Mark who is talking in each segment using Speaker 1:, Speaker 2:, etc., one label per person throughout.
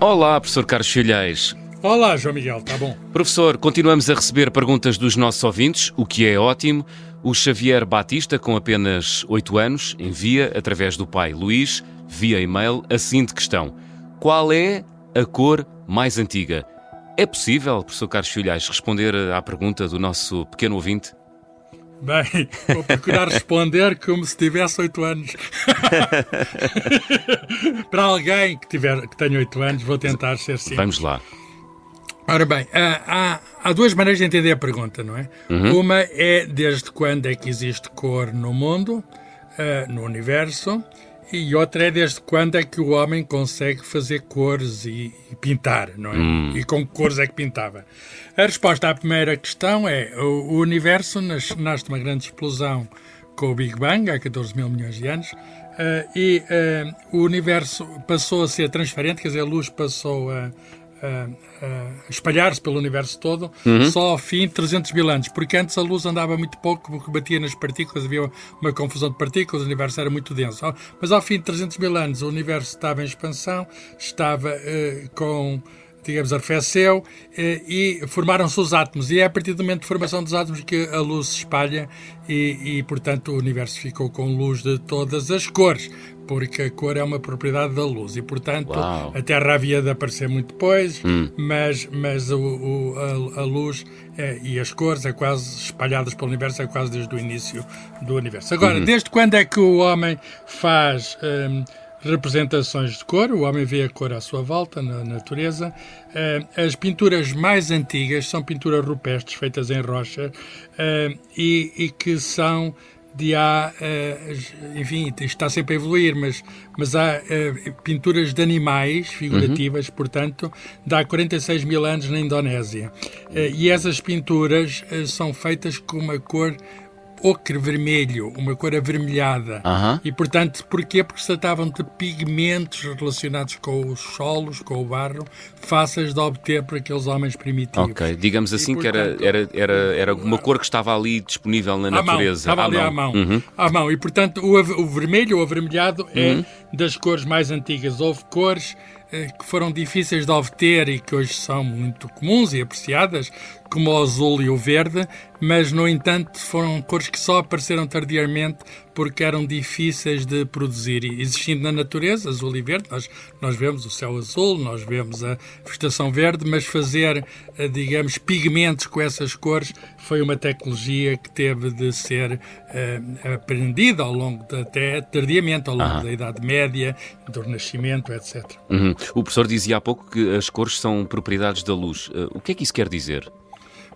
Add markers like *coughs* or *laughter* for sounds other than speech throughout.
Speaker 1: Olá, professor Carlos Filhais.
Speaker 2: Olá, João Miguel, tá bom?
Speaker 1: Professor, continuamos a receber perguntas dos nossos ouvintes, o que é ótimo. O Xavier Batista, com apenas 8 anos, envia, através do pai Luís, via e-mail, a seguinte questão: Qual é a cor mais antiga? É possível, professor Carlos Filhais, responder à pergunta do nosso pequeno ouvinte?
Speaker 2: Bem, vou procurar responder como se tivesse 8 anos. *laughs* Para alguém que, tiver, que tenha 8 anos, vou tentar ser simples.
Speaker 1: Vamos lá.
Speaker 2: Ora bem, há, há, duas maneiras de entender a pergunta, não é? Uhum. Uma é desde quando é que existe cor no mundo, uh, no universo, e outra é desde quando é que o homem consegue fazer cores e, e pintar, não é? Hum. E com que cores é que pintava? A resposta à primeira questão é: o, o universo nasce, nasce de uma grande explosão com o Big Bang, há 14 mil milhões de anos, uh, e uh, o universo passou a ser transparente, quer dizer, a luz passou a, a, a espalhar-se pelo universo todo uhum. só ao fim de 300 mil anos, porque antes a luz andava muito pouco, porque batia nas partículas, havia uma confusão de partículas, o universo era muito denso. Mas ao fim de 300 mil anos o universo estava em expansão, estava uh, com digamos, arrefeceu eh, e formaram-se os átomos. E é a partir do momento de formação dos átomos que a luz se espalha e, e, portanto, o universo ficou com luz de todas as cores porque a cor é uma propriedade da luz e, portanto, Uau. a Terra havia de aparecer muito depois, hum. mas, mas o, o a, a, luz é, e as cores é quase espalhadas pelo universo, é quase desde o início do universo. Agora, uhum. desde quando é que o homem faz hum, representações de cor? O homem vê a cor à sua volta, na natureza. Hum, as pinturas mais antigas são pinturas rupestres feitas em rocha hum, e, e que são de há, uh, enfim, está sempre a evoluir, mas, mas há uh, pinturas de animais figurativas, uhum. portanto, de há 46 mil anos na Indonésia. Uh, e essas pinturas são feitas com uma cor ocre vermelho, uma cor avermelhada. E, portanto, porquê? Porque se tratavam de pigmentos relacionados com os solos, com o barro, fáceis de obter por aqueles homens primitivos.
Speaker 1: Ok, digamos assim e, portanto, que era, era, era, era uma cor que estava ali disponível na natureza.
Speaker 2: Mão, estava à ali mão. à mão. Uhum. À mão. E, portanto, o, o vermelho, o avermelhado, é uhum. das cores mais antigas. Houve cores eh, que foram difíceis de obter e que hoje são muito comuns e apreciadas, como o azul e o verde, mas, no entanto, foram cores que só apareceram tardiamente porque eram difíceis de produzir. E existindo na natureza, azul e verde, nós, nós vemos o céu azul, nós vemos a vegetação verde, mas fazer, eh, digamos, pigmentos com essas cores foi uma tecnologia que teve de ser uh, aprendida ao longo, de, até tardiamente, ao longo da Idade Média, do Renascimento, etc.
Speaker 1: Uhum. O professor dizia há pouco que as cores são propriedades da luz. Uh, o que é que isso quer dizer?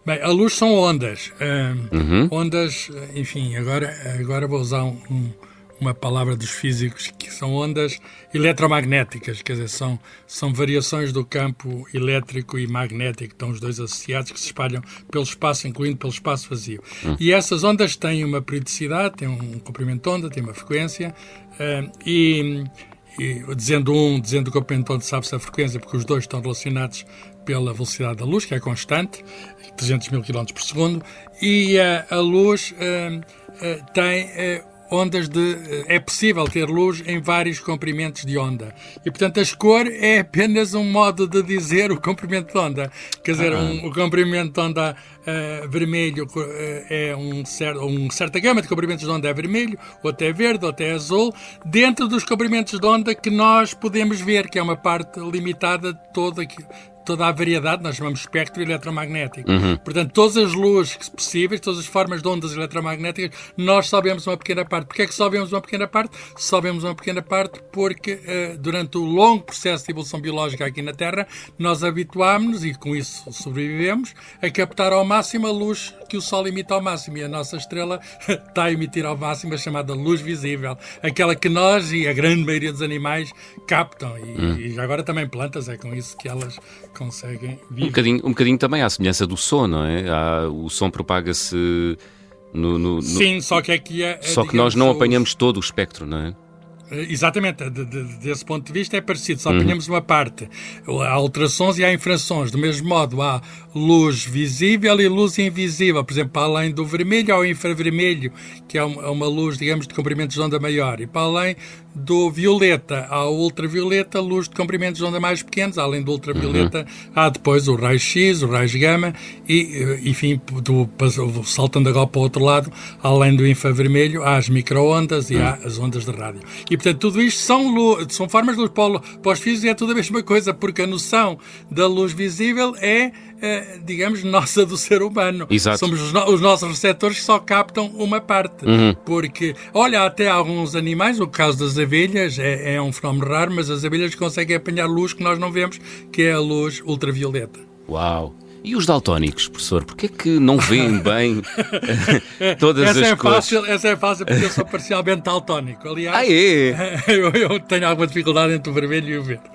Speaker 2: Bem, a luz são ondas. Uh, uhum. Ondas, enfim, agora, agora vou usar um, um, uma palavra dos físicos que são ondas eletromagnéticas, quer dizer, são, são variações do campo elétrico e magnético, estão os dois associados, que se espalham pelo espaço, incluindo pelo espaço vazio. Uhum. E essas ondas têm uma periodicidade, têm um comprimento de onda, têm uma frequência, uh, e e dizendo um, dizendo que o pentão sabe-se a frequência, porque os dois estão relacionados pela velocidade da luz, que é constante, 300 mil km por segundo, e uh, a luz uh, uh, tem ondas de. É possível ter luz em vários comprimentos de onda. E, portanto, a cor é apenas um modo de dizer o comprimento de onda. Quer dizer, um, o comprimento de onda uh, vermelho uh, é um certo, um certa gama de comprimentos de onda é vermelho, outro é verde, outro é azul, dentro dos comprimentos de onda que nós podemos ver, que é uma parte limitada de toda, toda a variedade, nós chamamos espectro eletromagnético. Uhum. Portanto, todas as luzes possíveis, todas as formas de ondas eletromagnéticas, nós só vemos uma pequena parte. Porquê é que só vemos uma pequena parte? Só vemos uma pequena parte porque uh, durante o longo processo de evolução biológica aqui na Terra, nós habituámos-nos, e com isso sobrevivemos, a captar ao máximo a luz que o Sol emite ao máximo. E a nossa estrela *laughs* está a emitir ao máximo a chamada luz visível. Aquela que nós e a grande maioria dos animais captam. E, hum. e agora também plantas, é com isso que elas conseguem
Speaker 1: viver. Um bocadinho, um bocadinho também à semelhança do som, não é? Há, o som propaga-se no, no, no,
Speaker 2: Sim, só que aqui é.
Speaker 1: Só que nós não apanhamos todo o espectro, não é?
Speaker 2: Eh, exatamente, de, de, desse ponto de vista é parecido, só apanhamos uhum. uma parte. Há alterações e há infrações. Do mesmo modo, há luz visível e luz invisível. Por exemplo, para além do vermelho, há o infravermelho, que é uma luz, digamos, de comprimento de onda maior. E para além do violeta ao ultravioleta, luz de comprimentos de onda mais pequenos, além do ultravioleta, uhum. há depois o raio X, o raio gama e, eh, enfim, do, saltando agora para o outro lado, além do infravermelho, há as microondas e uhum. há as ondas de rádio. E, portanto, tudo isto são, luz, são formas de luz para os físicos e é tudo a mesma coisa, porque a noção da luz visível é é, digamos, nossa do ser humano.
Speaker 1: Exato.
Speaker 2: Somos os, no os, nossos receptores que só captam uma parte.
Speaker 1: Uhum.
Speaker 2: Porque, olha, até alguns animais, o caso das abelhas é, é um fenómeno raro, mas as abelhas conseguem apanhar luz que nós não vemos, que é a luz ultravioleta.
Speaker 1: Uau! E os daltónicos, professor, porquê é que não veem *laughs* bem todas
Speaker 2: essa
Speaker 1: as
Speaker 2: é
Speaker 1: cores?
Speaker 2: Fácil, essa é fácil porque eu sou parcialmente daltónico. Aliás,
Speaker 1: ah, é? *laughs*
Speaker 2: eu, eu, tenho alguma dificuldade entre o vermelho e o verde.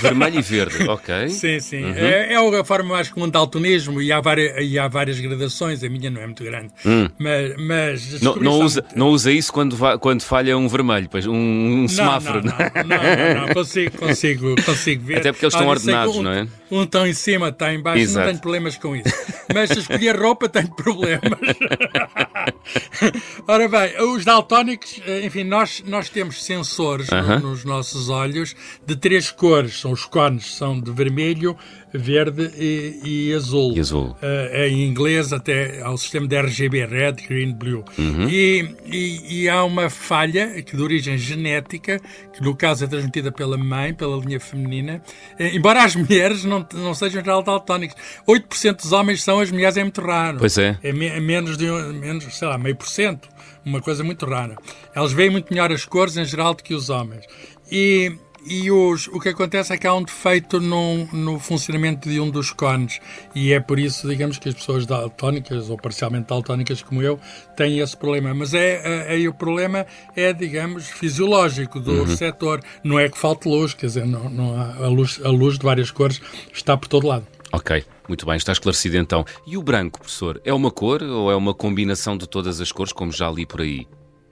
Speaker 1: Vermelho e verde, ok.
Speaker 2: Sim, sim. Uhum. É, é, a forma mais comum de daltonismo e há, várias, e há várias gradações. A minha não é muito grande.
Speaker 1: Hum.
Speaker 2: Mas, mas
Speaker 1: não, não, usa, não usa isso quando, va, quando falha um vermelho, pois, um, um semáforo.
Speaker 2: Não, não, não, não, não, consigo, consigo, consigo ver.
Speaker 1: Até porque eles estão ordenados,
Speaker 2: um,
Speaker 1: não é?
Speaker 2: Um está em cima, está em baixo, Exato. não tenho problemas com isso. Mas se escolher roupa, tenho problemas. *laughs* *laughs* Ora bem, os daltónicos, enfim, nós, nós temos sensores uh -huh. nos nossos olhos de três cores. São os cones, são de vermelho, verde e, e azul.
Speaker 1: E azul.
Speaker 2: Uh, em inglês até ao sistema de RGB, Red, Green, Blue.
Speaker 1: Uhum.
Speaker 2: E, e, e, há uma falha que de origem genética, que no caso é transmitida pela mãe, pela linha feminina, uh, embora as mulheres não, não sejam geral daltónicos. 8% dos homens são, as mulheres é muito raro.
Speaker 1: Pois é.
Speaker 2: É, me, é menos de, menos, sei lá, meio por cento. Uma coisa muito rara. Elas veem muito melhor as cores em geral do que os homens. E e os, o que acontece é que há um defeito no, no funcionamento de um dos cones e é por isso, digamos, que as pessoas daltónicas ou parcialmente daltónicas como eu têm esse problema. Mas é, aí o problema é, digamos, fisiológico do uhum. receptor. Não é que falte luz, quer dizer, não, não há, a, luz, a luz de várias cores está por todo lado.
Speaker 1: Ok, muito bem, está esclarecido então. E o branco, professor, é uma cor ou é uma combinação de todas as cores, como já li por aí?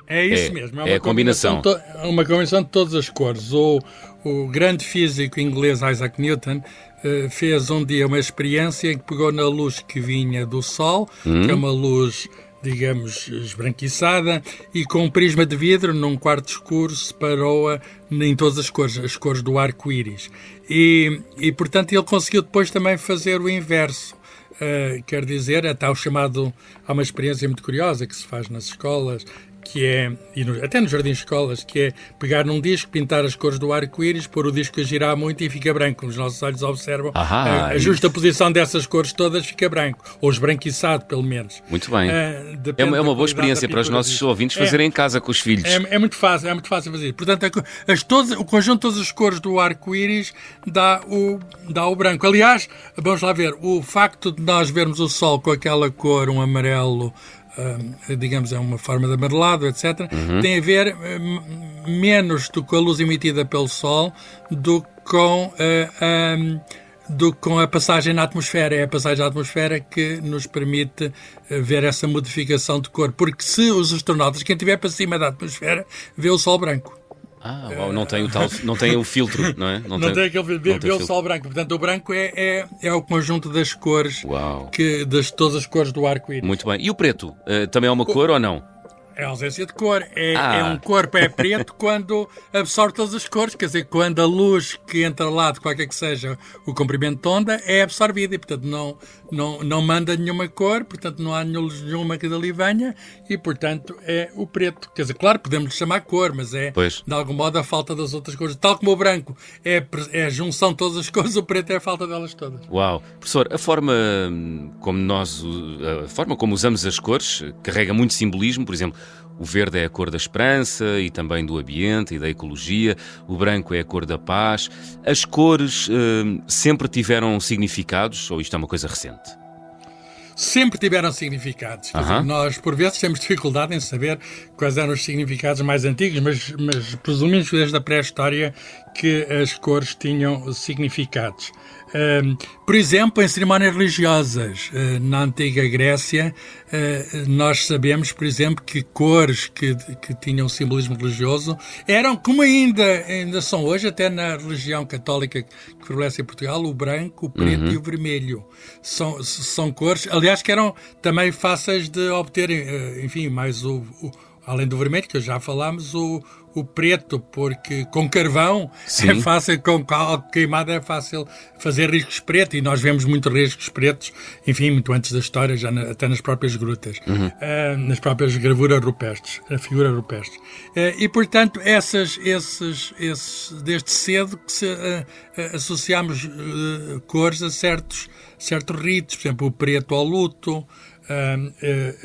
Speaker 2: É isso é, mesmo. É,
Speaker 1: é a combinação.
Speaker 2: combinação. uma combinação de todas as cores. O, o grande físico inglês Isaac Newton uh, fez um dia uma experiência em que pegou na luz que vinha do Sol, hum. que é uma luz digamos, esbranquiçada, e com um prisma de vidro num quarto escuro separou-a em todas as cores, as cores do arco-íris. E, e, portanto, ele conseguiu depois também fazer o inverso. Uh, quer dizer, até o chamado, há uma experiência muito curiosa que se faz nas escolas, que é, e no, até nos jardins de escolas, que é pegar num disco, pintar as cores do arco-íris, pôr o disco a girar muito e fica branco. Os nossos olhos observam
Speaker 1: Ahá,
Speaker 2: a, a justa posição dessas cores todas fica branco, ou esbranquiçado, pelo menos.
Speaker 1: Muito bem. Uh, é, uma, é uma boa experiência para os nossos disso. ouvintes é. fazerem é, em casa com os filhos.
Speaker 2: É, é, muito fácil, é muito fácil fazer. Portanto, as, todas, o conjunto de todas as cores do arco-íris dá o, dá o branco. Aliás, vamos lá ver, o facto de nós vermos o Sol com aquela cor, um amarelo digamos, é uma forma de amarelado, etc., uhum. tem a ver uh, menos do com a luz emitida pelo Sol do com, uh, ah, um, do com a passagem na atmosfera. É a passagem na atmosfera que nos permite ver essa modificação de cor. Porque se os astronautas, quem estiver para cima da atmosfera, vê o Sol branco.
Speaker 1: Ah, uau, não tem o tal, não tem o filtro, não é?
Speaker 2: Não, não tem, tem aquele vê, vê o sol branco. Portanto, o branco é, é, é o conjunto das cores,
Speaker 1: uau.
Speaker 2: que das todas as cores do arco-íris.
Speaker 1: Muito bem. E o preto, uh, também é uma o... cor ou não?
Speaker 2: É ausência de cor. É, ah. é, um corpo é preto *laughs* quando absorve todas as cores. Quer dizer, quando a luz que entra lá, de qualquer que seja o comprimento de onda, é absorvida e, portanto, não, não, não manda nenhuma cor, portanto, não há nenhuma que dali venha e, portanto, é o preto. Quer dizer, claro, podemos chamar cor, mas é,
Speaker 1: pois.
Speaker 2: de algum modo, a falta das outras cores. Tal como o branco é, é a junção de todas as cores, o preto é a falta delas todas.
Speaker 1: Uau! Professor, a forma como nós, a forma como usamos as cores carrega muito simbolismo, por exemplo, o verde é a cor da esperança e também do ambiente e da ecologia, o branco é a cor da paz. As cores uh, sempre tiveram significados ou isto é uma coisa recente?
Speaker 2: Sempre tiveram significados. Dizer, nós, por vezes, temos dificuldade em saber quais eram os significados mais antigos, mas, mas presumimos desde a pré-história que as cores tinham significados. por exemplo, em cerimónias religiosas uh, na antiga Grécia, uh, nós sabemos, por exemplo, que cores que, que tinham simbolismo religioso eram, como ainda, ainda são hoje, até na religião católica que prevalece em Portugal, o branco, o preto uhum. e o vermelho. São, são cores, aliás, que eram também fáceis de obter, uh, enfim, mais o, o além do vermelho, que já falámos, o, o preto, porque com carvão
Speaker 1: Sim.
Speaker 2: é fácil, com algo queimado é fácil fazer riscos pretos e nós vemos muito riscos pretos, enfim, muito antes da história, já na, até nas próprias grutas,
Speaker 1: Uhum.
Speaker 2: uh, nas próprias gravuras rupestres, a figura rupestre. Uh, e, portanto, essas, esses, esses, desde cedo que se, uh, associamos cores a certos, certos ritos, por exemplo, o preto ao luto,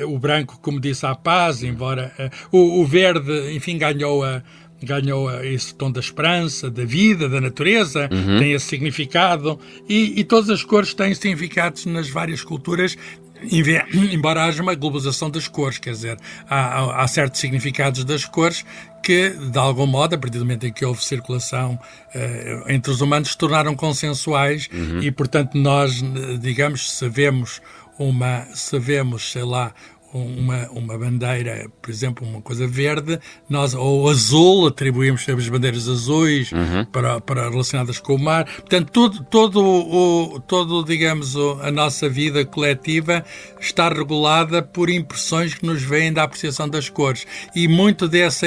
Speaker 2: o branco, como disse, à paz, embora uh, o, o, verde, enfim, ganhou a ganhou esse tom da esperança, da vida, da natureza, uhum. tem esse significado e, e, todas as cores têm significados nas várias culturas. *coughs* Embora haja uma globalização das cores, quer dizer, há, há certos significados das cores que, de algum modo, a partir do momento em que houve circulação entre os humanos, se tornaram consensuais uhum. e, portanto, nós, digamos, sabemos uma, se vemos, sei lá, uma, uma bandeira, por exemplo, uma coisa verde, nós, ou azul, atribuímos as bandeiras azuis uhum. para, para relacionadas com o mar. Portanto, todo, todo, o, todo digamos, a nossa vida coletiva está regulada por impressões que nos vêm da apreciação das cores. E muito dessa,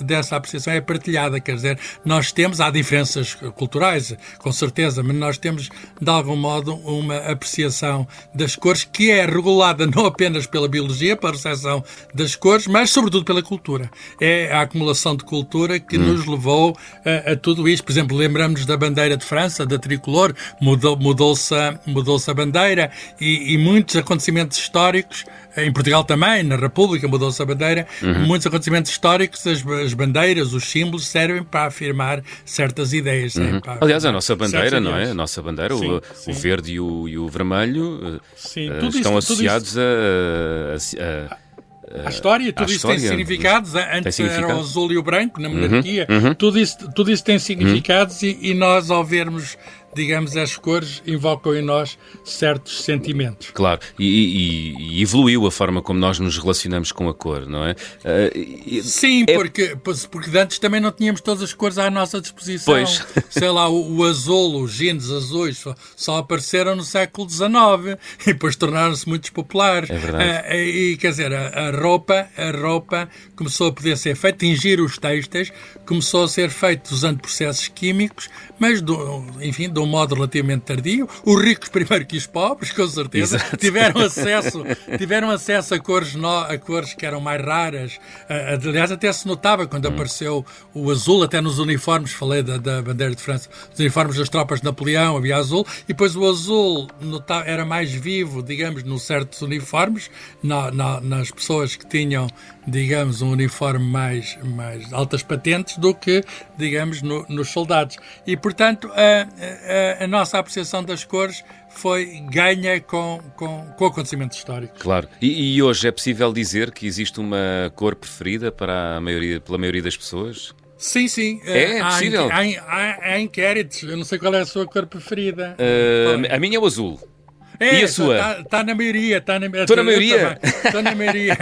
Speaker 2: dessa apreciação é partilhada, quer dizer, nós temos, há diferenças culturais, com certeza, mas nós temos, de algum modo, uma apreciação das cores que é regulada não apenas pela biologia, pela recepção das cores, mas sobretudo pela cultura. É a acumulação de cultura que hum. nos levou a, a, tudo isto. Por exemplo, lembramos da bandeira de França, da tricolor, mudou-se mudou mudou a bandeira e, e muitos acontecimentos históricos em Portugal também, na República mudou-se a bandeira. Uhum. Muitos acontecimentos históricos, as, as, bandeiras, os símbolos servem para afirmar certas ideias.
Speaker 1: Uhum. Aliás, a nossa bandeira, não é? A nossa bandeira, sim, o, sim. o, verde e o, e o vermelho sim, uh, estão isso, associados a, a
Speaker 2: a história, tudo isso tem significados. Antes tem era o azul e o branco, na monarquia. Uhum, uhum. Tudo, isso, tudo isso tem significados uhum. e, e, nós, ao vermos digamos, as cores invocam em nós certos sentimentos.
Speaker 1: Claro, e, e, e evoluiu a forma como nós nos relacionamos com a cor, não é?
Speaker 2: Uh, Sim, é... porque, porque antes também não tínhamos todas as cores à nossa disposição.
Speaker 1: Pois. *laughs*
Speaker 2: Sei lá, o, o azul, os jeans azuis só, só, apareceram no século XIX e depois tornaram-se muito populares.
Speaker 1: É verdade. Uh,
Speaker 2: e quer dizer, a, a, roupa, a roupa começou a poder ser feita, tingir os textos, começou a ser feito usando processos químicos, mas, do, enfim, de um modo relativamente tardio. Os ricos primeiro que os pobres, com certeza, Exato. tiveram *laughs* acesso, tiveram acesso a cores, no, a cores que eram mais raras. Uh, aliás, até se notava quando hum. apareceu o azul, até nos uniformes, falei da, da bandeira de França, os uniformes das tropas de Napoleão, havia azul, e depois o azul notava, era mais vivo, digamos, nos certos uniformes, na, na, nas pessoas que tinham, digamos, um uniforme mais, mais altas patentes do que, digamos, no, nos soldados. E, portanto, a, a, a nossa apreciação das cores foi ganha com, com, com acontecimentos históricos.
Speaker 1: Claro. E, e, hoje é possível dizer que existe uma cor preferida para a maioria, pela maioria das pessoas?
Speaker 2: Sim, sim.
Speaker 1: É, é possível.
Speaker 2: Há, há, há, inquéritos. Eu não sei qual é a sua cor preferida.
Speaker 1: Uh, a minha é o azul.
Speaker 2: É,
Speaker 1: e a sua?
Speaker 2: Está tá na maioria. Está na,
Speaker 1: Estou na maioria?
Speaker 2: Estou na maioria.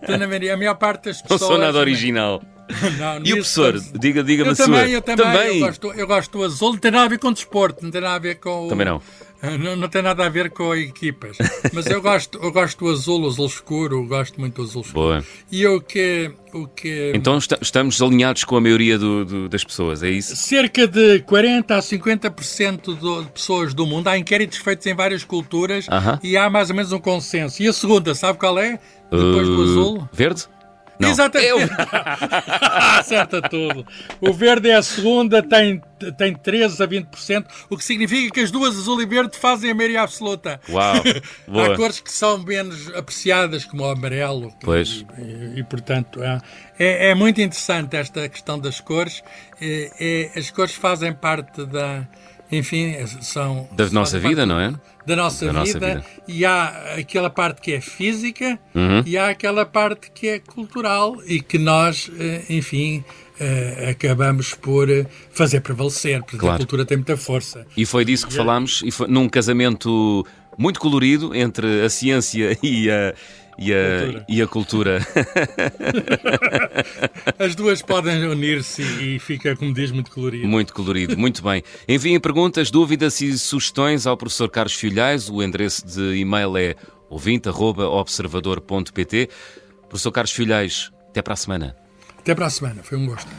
Speaker 2: Estou na maioria. A maior parte das pessoas... *laughs*
Speaker 1: Não sou nada original. *laughs*
Speaker 2: Não,
Speaker 1: e o professor? Diga, diga-me a
Speaker 2: também,
Speaker 1: sua.
Speaker 2: Eu também, também. Eu gosto, eu gosto do azul. Não tem nada a ver com desporto, não tem nada a ver com.
Speaker 1: Também não. *laughs*
Speaker 2: Não, não tem nada a ver com equipas. Mas eu gosto, eu gosto do azul, o azul escuro, gosto muito do azul escuro.
Speaker 1: Boa.
Speaker 2: E o que, o que.
Speaker 1: Então estamos alinhados com a maioria do, do, das pessoas, é isso?
Speaker 2: Cerca de 40 a 50% de pessoas do mundo. Há inquéritos feitos em várias culturas uh -huh. e há mais ou menos um consenso. E a segunda, sabe qual é? Depois uh, do azul?
Speaker 1: Verde?
Speaker 2: Não. Exatamente. Eu... *laughs* Acerta tudo. O verde é a segunda, tem, tem 13 a 20%, o que significa que as duas, azul e verde, fazem a maioria absoluta.
Speaker 1: Uau! *laughs*
Speaker 2: Boa. Há cores que são menos apreciadas, como o amarelo.
Speaker 1: Pois.
Speaker 2: E, e, e portanto, é, é, é, muito interessante esta questão das cores. É, é, as cores fazem parte da. Enfim, são.
Speaker 1: Da nossa vida, não é?
Speaker 2: da nossa, da vida, nossa vida, e há aquela parte que é física
Speaker 1: uhum.
Speaker 2: e há aquela parte que é cultural e que nós, eh, enfim, uh, acabamos por fazer prevalecer, porque claro. a cultura tem muita força.
Speaker 1: E foi disso que e falámos, e foi num casamento muito colorido entre a ciência *laughs* e a, e a, e a cultura. *laughs*
Speaker 2: As duas podem unir-se e fica, como diz, muito colorido.
Speaker 1: Muito colorido, muito bem. Enviem perguntas, dúvidas e sugestões ao professor Carlos Filhais. O endereço de e-mail é ouvinte.observador.pt. Professor Carlos Filhais, Até para a semana.
Speaker 2: Até para a semana. Foi um gosto.